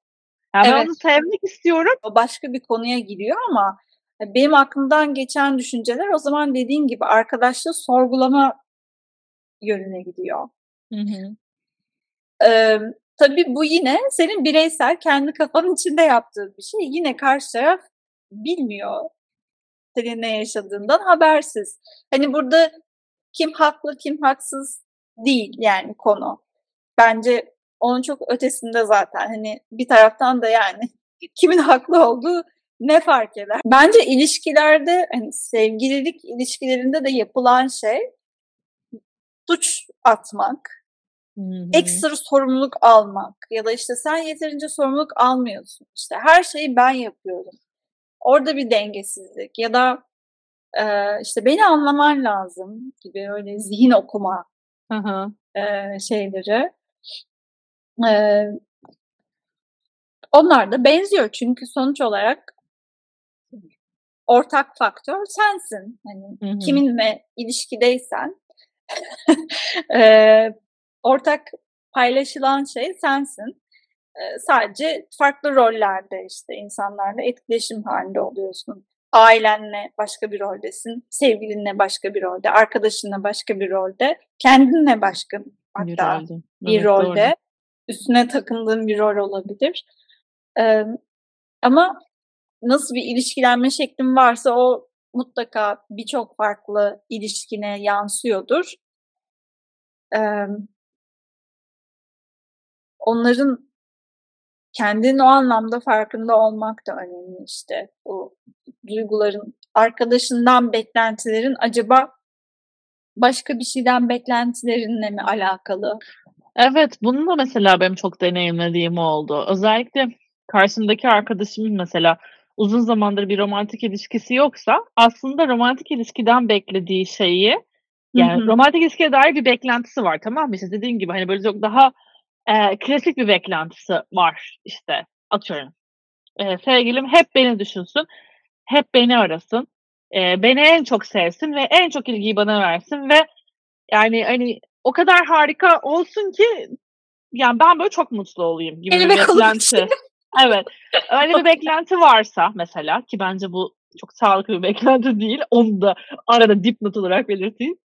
Yani evet. ben onu sevmek istiyorum. O başka bir konuya giriyor ama benim aklımdan geçen düşünceler o zaman dediğin gibi arkadaşlığı sorgulama yönüne gidiyor. Hı hı. Ee, tabii bu yine senin bireysel kendi kafanın içinde yaptığın bir şey. Yine karşı taraf bilmiyor senin ne yaşadığından habersiz. Hani burada kim haklı kim haksız değil yani konu. Bence onun çok ötesinde zaten. Hani bir taraftan da yani [laughs] kimin haklı olduğu ne fark eder? Bence ilişkilerde hani sevgililik ilişkilerinde de yapılan şey suç atmak, Hı-hı. ekstra sorumluluk almak ya da işte sen yeterince sorumluluk almıyorsun. İşte her şeyi ben yapıyorum. Orada bir dengesizlik ya da e, işte beni anlaman lazım gibi öyle zihin okuma E, şeyleri. E, onlar da benziyor çünkü sonuç olarak ortak faktör sensin. Hani hı hı. kiminle ilişkideysen [laughs] e, ortak paylaşılan şey sensin. E, sadece farklı rollerde işte insanlarla etkileşim halinde oluyorsun. Ailenle başka bir roldesin, sevgilinle başka bir rolde, arkadaşınla başka bir rolde, kendinle başka hatta bir rolde, bir evet, rolde. Doğru. üstüne takındığın bir rol olabilir. Ee, ama nasıl bir ilişkilenme şeklim varsa o mutlaka birçok farklı ilişkine yansıyordur. Ee, onların kendinin o anlamda farkında olmak da önemli işte. O duyguların, arkadaşından beklentilerin acaba başka bir şeyden beklentilerinle mi alakalı? Evet, bunu da mesela benim çok deneyimlediğim oldu. Özellikle karşımdaki arkadaşımın mesela uzun zamandır bir romantik ilişkisi yoksa aslında romantik ilişkiden beklediği şeyi yani hı hı. romantik ilişkiye dair bir beklentisi var tamam mı? İşte dediğim gibi hani böyle çok daha e, klasik bir beklentisi var işte atıyorum. E, sevgilim hep beni düşünsün, hep beni arasın, e, beni en çok sevsin ve en çok ilgiyi bana versin ve yani hani o kadar harika olsun ki yani ben böyle çok mutlu olayım gibi Elime bir beklenti. Evet. Öyle bir beklenti varsa mesela ki bence bu çok sağlıklı bir beklenti değil. Onu da arada dipnot olarak belirteyim.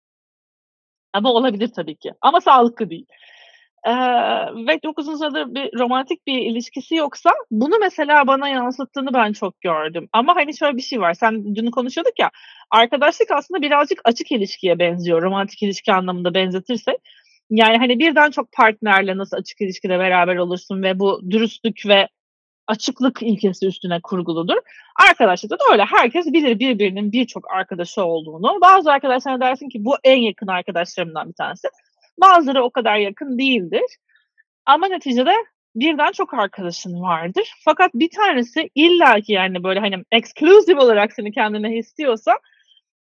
Ama olabilir tabii ki. Ama sağlıklı değil. Ee, ve çok uzun süredir bir romantik bir ilişkisi yoksa bunu mesela bana yansıttığını ben çok gördüm. Ama hani şöyle bir şey var. Sen dün konuşuyorduk ya. Arkadaşlık aslında birazcık açık ilişkiye benziyor. Romantik ilişki anlamında benzetirsek. Yani hani birden çok partnerle nasıl açık ilişkide beraber olursun ve bu dürüstlük ve açıklık ilkesi üstüne kurguludur. Arkadaşlıkta da öyle. Herkes bilir birbirinin birçok arkadaşı olduğunu. Bazı arkadaşlarına dersin ki bu en yakın arkadaşlarımdan bir tanesi. Bazıları o kadar yakın değildir. Ama neticede birden çok arkadaşın vardır. Fakat bir tanesi illaki yani böyle hani exclusive olarak seni kendine istiyorsa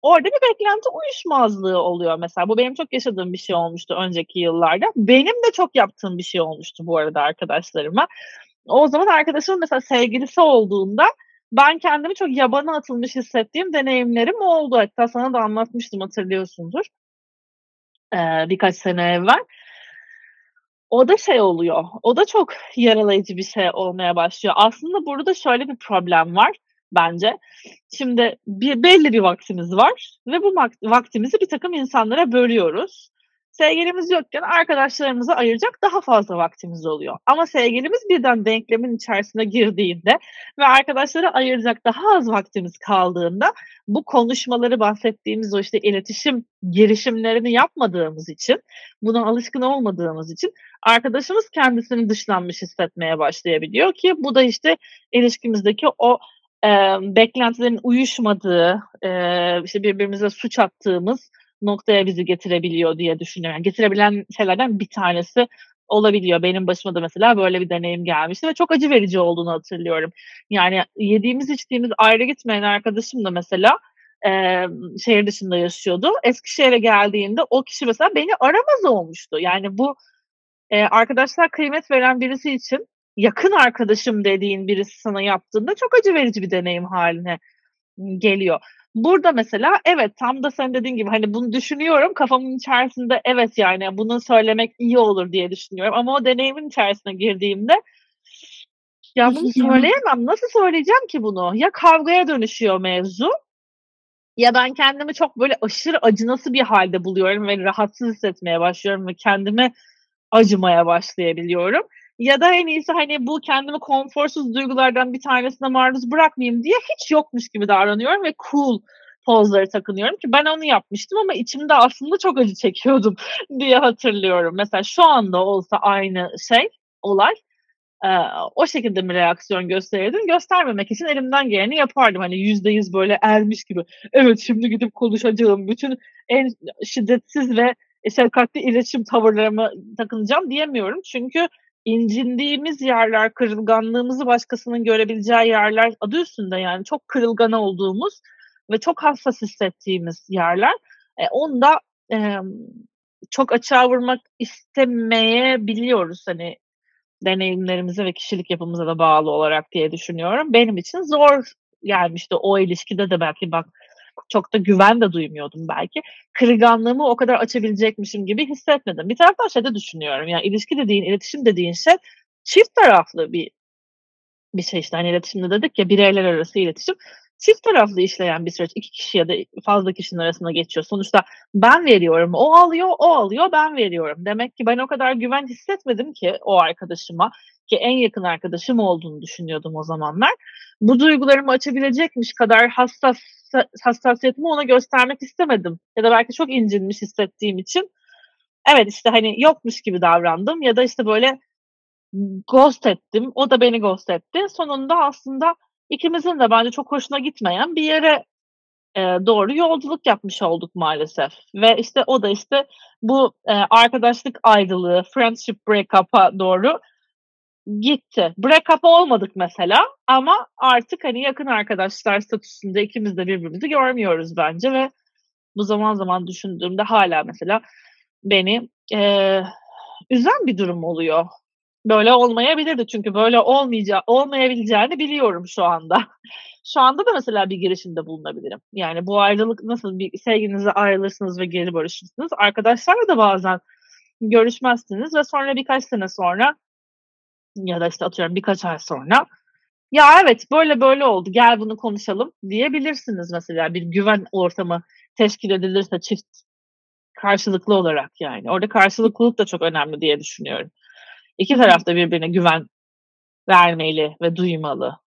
orada bir beklenti uyuşmazlığı oluyor mesela. Bu benim çok yaşadığım bir şey olmuştu önceki yıllarda. Benim de çok yaptığım bir şey olmuştu bu arada arkadaşlarıma. O zaman arkadaşımın mesela sevgilisi olduğunda ben kendimi çok yabana atılmış hissettiğim deneyimlerim oldu. Hatta sana da anlatmıştım hatırlıyorsundur. Ee, birkaç sene evvel. O da şey oluyor. O da çok yaralayıcı bir şey olmaya başlıyor. Aslında burada şöyle bir problem var bence. Şimdi bir belli bir vaktimiz var ve bu vaktimizi bir takım insanlara bölüyoruz. Sevgilimiz yokken arkadaşlarımıza ayıracak daha fazla vaktimiz oluyor. Ama sevgilimiz birden denklemin içerisine girdiğinde ve arkadaşlara ayıracak daha az vaktimiz kaldığında bu konuşmaları bahsettiğimiz o işte iletişim girişimlerini yapmadığımız için, buna alışkın olmadığımız için arkadaşımız kendisini dışlanmış hissetmeye başlayabiliyor ki bu da işte ilişkimizdeki o e, beklentilerin uyuşmadığı, e, işte birbirimize suç attığımız noktaya bizi getirebiliyor diye düşünüyorum. Yani getirebilen şeylerden bir tanesi olabiliyor. Benim başıma da mesela böyle bir deneyim gelmişti ve çok acı verici olduğunu hatırlıyorum. Yani yediğimiz içtiğimiz ayrı gitmeyen arkadaşım da mesela e, şehir dışında yaşıyordu. Eskişehir'e geldiğinde o kişi mesela beni aramaz olmuştu. Yani bu e, arkadaşlar kıymet veren birisi için yakın arkadaşım dediğin birisi sana yaptığında çok acı verici bir deneyim haline geliyor. Burada mesela evet tam da sen dediğin gibi hani bunu düşünüyorum kafamın içerisinde evet yani bunu söylemek iyi olur diye düşünüyorum. Ama o deneyimin içerisine girdiğimde ya bunu söyleyemem nasıl söyleyeceğim ki bunu? Ya kavgaya dönüşüyor mevzu ya ben kendimi çok böyle aşırı acınası bir halde buluyorum ve rahatsız hissetmeye başlıyorum ve kendime acımaya başlayabiliyorum. Ya da en iyisi hani bu kendimi konforsuz duygulardan bir tanesine maruz bırakmayayım diye hiç yokmuş gibi davranıyorum ve cool pozları takınıyorum ki ben onu yapmıştım ama içimde aslında çok acı çekiyordum [laughs] diye hatırlıyorum. Mesela şu anda olsa aynı şey, olay e, o şekilde mi reaksiyon gösterirdim? Göstermemek için elimden geleni yapardım. Hani yüzde yüz böyle ermiş gibi. Evet şimdi gidip konuşacağım. Bütün en şiddetsiz ve şefkatli iletişim tavırlarımı takınacağım diyemiyorum. Çünkü incindiğimiz yerler, kırılganlığımızı başkasının görebileceği yerler adı üstünde yani çok kırılgan olduğumuz ve çok hassas hissettiğimiz yerler. E, onu da e, çok açığa vurmak istemeyebiliyoruz hani deneyimlerimize ve kişilik yapımıza da bağlı olarak diye düşünüyorum. Benim için zor gelmişti o ilişkide de belki bak çok da güven de duymuyordum belki. Kırılganlığımı o kadar açabilecekmişim gibi hissetmedim. Bir taraftan şey de düşünüyorum. Yani ilişki dediğin, iletişim dediğin şey çift taraflı bir bir şey işte. Hani iletişimde dedik ya bireyler arası iletişim çift taraflı işleyen bir süreç. iki kişi ya da fazla kişinin arasında geçiyor. Sonuçta ben veriyorum, o alıyor, o alıyor, ben veriyorum. Demek ki ben o kadar güven hissetmedim ki o arkadaşıma ki en yakın arkadaşım olduğunu düşünüyordum o zamanlar. Bu duygularımı açabilecekmiş kadar hassas hassasiyetimi ona göstermek istemedim. Ya da belki çok incinmiş hissettiğim için evet işte hani yokmuş gibi davrandım ya da işte böyle ghost ettim. O da beni ghost etti. Sonunda aslında ikimizin de bence çok hoşuna gitmeyen bir yere e, doğru yolculuk yapmış olduk maalesef. Ve işte o da işte bu e, arkadaşlık ayrılığı, friendship break-up'a doğru gitti. Break-up olmadık mesela ama artık hani yakın arkadaşlar statüsünde ikimiz de birbirimizi görmüyoruz bence ve bu zaman zaman düşündüğümde hala mesela beni e, üzen bir durum oluyor. Böyle olmayabilirdi çünkü böyle olmayacağı, olmayabileceğini biliyorum şu anda. [laughs] şu anda da mesela bir girişimde bulunabilirim. Yani bu ayrılık nasıl bir sevginize ayrılırsınız ve geri barışırsınız. Arkadaşlarla da bazen görüşmezsiniz ve sonra birkaç sene sonra ya da işte atıyorum birkaç ay sonra ya evet böyle böyle oldu gel bunu konuşalım diyebilirsiniz mesela bir güven ortamı teşkil edilirse çift karşılıklı olarak yani. Orada karşılıklılık da çok önemli diye düşünüyorum. İki taraf da birbirine güven vermeli ve duymalı.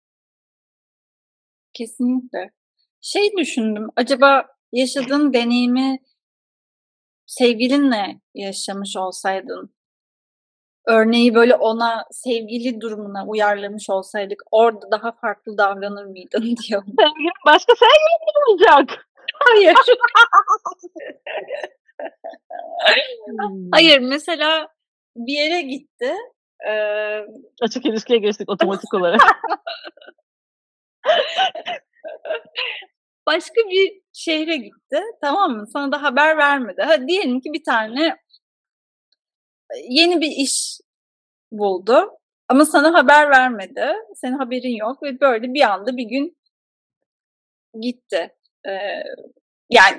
Kesinlikle. Şey düşündüm. Acaba yaşadığın deneyimi sevgilinle yaşamış olsaydın örneği böyle ona sevgili durumuna uyarlamış olsaydık orada daha farklı davranır mıydın [laughs] diyorum. Sevgilim başka sevgilim mi olacak? Hayır. [laughs] Hayır mesela bir yere gitti. Ee... Açık ilişkiye geçtik otomatik olarak. [laughs] Başka bir şehre gitti. Tamam mı? Sana da haber vermedi. Ha, diyelim ki bir tane yeni bir iş buldu. Ama sana haber vermedi. Senin haberin yok ve böyle bir anda bir gün gitti. Ee, yani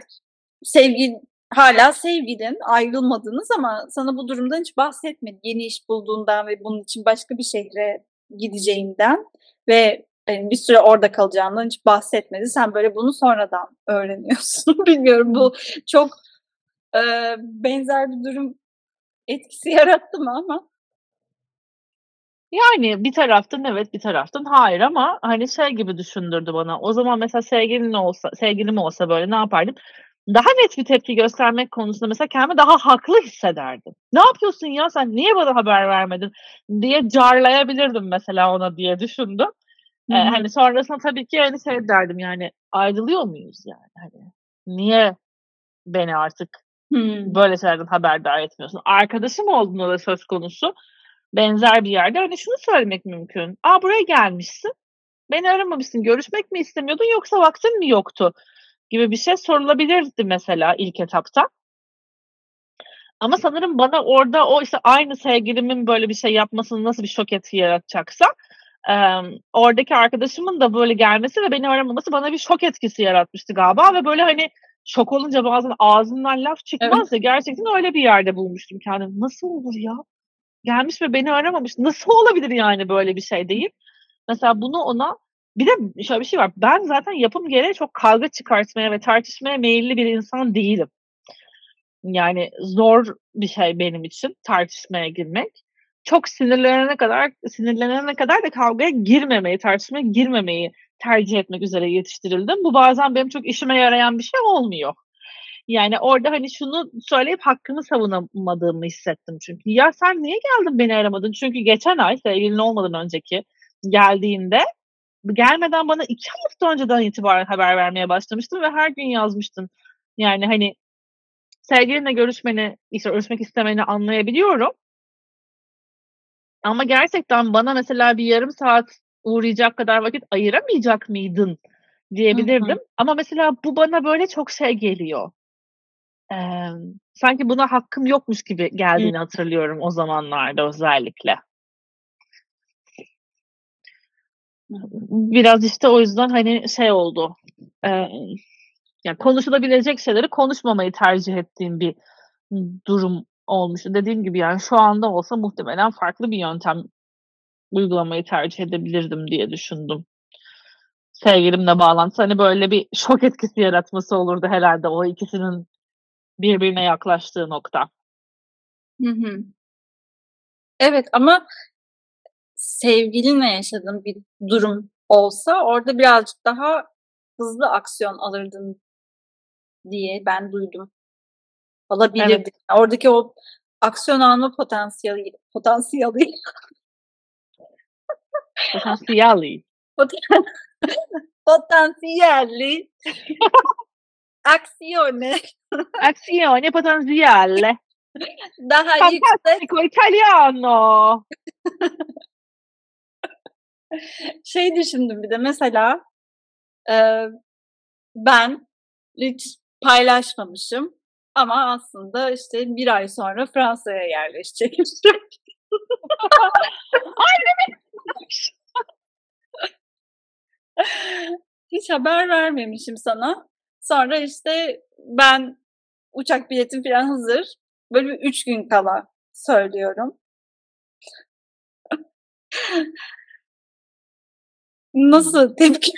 sevgi hala sevgilin, ayrılmadınız ama sana bu durumdan hiç bahsetmedi. Yeni iş bulduğundan ve bunun için başka bir şehre gideceğinden ve yani bir süre orada kalacağından hiç bahsetmedi. Sen böyle bunu sonradan öğreniyorsun. [laughs] Bilmiyorum bu çok e, benzer bir durum etkisi [laughs] yarattı mı ama. Yani bir taraftan evet bir taraftan hayır ama hani şey gibi düşündürdü bana. O zaman mesela sevgilin olsa, sevgilim olsa böyle ne yapardım? Daha net bir tepki göstermek konusunda mesela kendimi daha haklı hissederdim. Ne yapıyorsun ya sen niye bana haber vermedin diye carlayabilirdim mesela ona diye düşündüm. Ee, hani sonrasında tabii ki hani şey derdim yani ayrılıyor muyuz yani hani niye beni artık hmm. böyle şeylerden haberdar etmiyorsun? Arkadaşım olduğunda da söz konusu benzer bir yerde hani şunu söylemek mümkün. Aa buraya gelmişsin. Beni aramamışsın. Görüşmek mi istemiyordun yoksa vaktin mi yoktu? Gibi bir şey sorulabilirdi mesela ilk etapta. Ama sanırım bana orada o işte aynı sevgilimin böyle bir şey yapmasının nasıl bir şok etki yaratacaksa e, oradaki arkadaşımın da böyle gelmesi ve beni aramaması bana bir şok etkisi yaratmıştı galiba ve böyle hani şok olunca bazen ağzından laf çıkmaz evet. ya gerçekten öyle bir yerde bulmuştum kendimi. Nasıl olur ya? gelmiş ve beni aramamış. Nasıl olabilir yani böyle bir şey deyip mesela bunu ona bir de şöyle bir şey var. Ben zaten yapım gereği çok kavga çıkartmaya ve tartışmaya meyilli bir insan değilim. Yani zor bir şey benim için tartışmaya girmek. Çok sinirlenene kadar sinirlenene kadar da kavgaya girmemeyi, tartışmaya girmemeyi tercih etmek üzere yetiştirildim. Bu bazen benim çok işime yarayan bir şey olmuyor. Yani orada hani şunu söyleyip hakkımı savunamadığımı hissettim çünkü. Ya sen niye geldin beni aramadın? Çünkü geçen ay sevgilin olmadan önceki geldiğinde gelmeden bana iki hafta önceden itibaren haber vermeye başlamıştın ve her gün yazmıştın. Yani hani sevgilinle görüşmeni, işte görüşmek istemeni anlayabiliyorum. Ama gerçekten bana mesela bir yarım saat uğrayacak kadar vakit ayıramayacak mıydın diyebilirdim. Hı hı. Ama mesela bu bana böyle çok şey geliyor e, sanki buna hakkım yokmuş gibi geldiğini Hı. hatırlıyorum o zamanlarda özellikle. Biraz işte o yüzden hani şey oldu. E, yani konuşulabilecek şeyleri konuşmamayı tercih ettiğim bir durum olmuştu. Dediğim gibi yani şu anda olsa muhtemelen farklı bir yöntem uygulamayı tercih edebilirdim diye düşündüm. Sevgilimle bağlantısı hani böyle bir şok etkisi yaratması olurdu herhalde o ikisinin birbirine yaklaştığı nokta. Hı hı. Evet ama sevgilinle yaşadığın bir durum olsa orada birazcık daha hızlı aksiyon alırdın diye ben duydum. Alabilirdik. Evet. Oradaki o aksiyon alma potansiyeli potansiyeli potansiyeli [laughs] Potansiyelli. [laughs] Azione. Azione [laughs] potanziale. Daha yüksek. Fantastico italiano. Şey düşündüm bir de mesela e, ben hiç paylaşmamışım ama aslında işte bir ay sonra Fransa'ya yerleşecekmişim. [laughs] Hiç haber vermemişim sana. Sonra işte ben uçak biletim falan hazır. Böyle bir üç gün kala söylüyorum. [laughs] Nasıl tepki?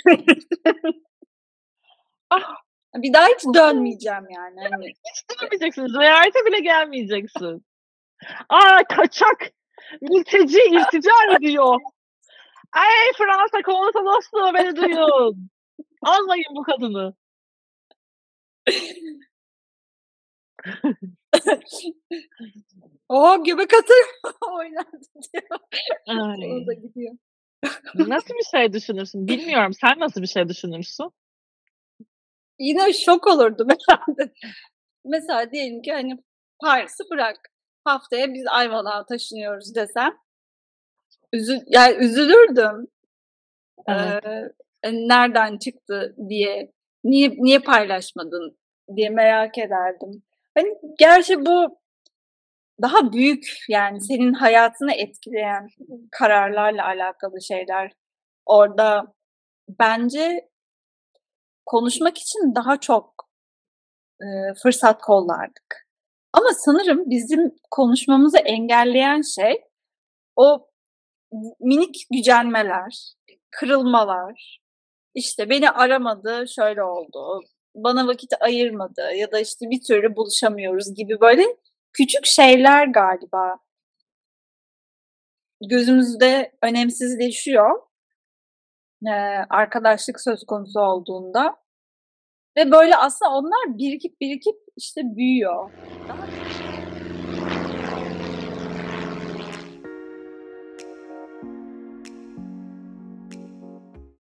Ah. Bir daha hiç dönmeyeceğim yani. Hani Hiç dönmeyeceksin. Ziyarete bile gelmeyeceksin. Aa kaçak. Mülteci irtica ediyor. Ay Fransa konsolosluğu beni duyun. Almayın bu kadını. o göbek atır [laughs] oynadı diyor. Ay. O da gidiyor. Nasıl bir şey düşünürsün? Bilmiyorum. Sen nasıl bir şey düşünürsün? Yine şok olurdum herhalde. [laughs] Mesela diyelim ki hani Paris'i bırak. Haftaya biz Ayvalık'a taşınıyoruz desem. Üzül, yani üzülürdüm. Evet. Ee, nereden çıktı diye. Niye niye paylaşmadın diye merak ederdim. Hani gerçi bu daha büyük yani senin hayatını etkileyen kararlarla alakalı şeyler. Orada bence konuşmak için daha çok e, fırsat kollardık. Ama sanırım bizim konuşmamızı engelleyen şey o minik gücenmeler, kırılmalar. İşte beni aramadı, şöyle oldu. Bana vakit ayırmadı ya da işte bir türlü buluşamıyoruz gibi böyle küçük şeyler galiba gözümüzde önemsizleşiyor. Ee, arkadaşlık söz konusu olduğunda. Ve böyle aslında onlar birikip birikip işte büyüyor. Daha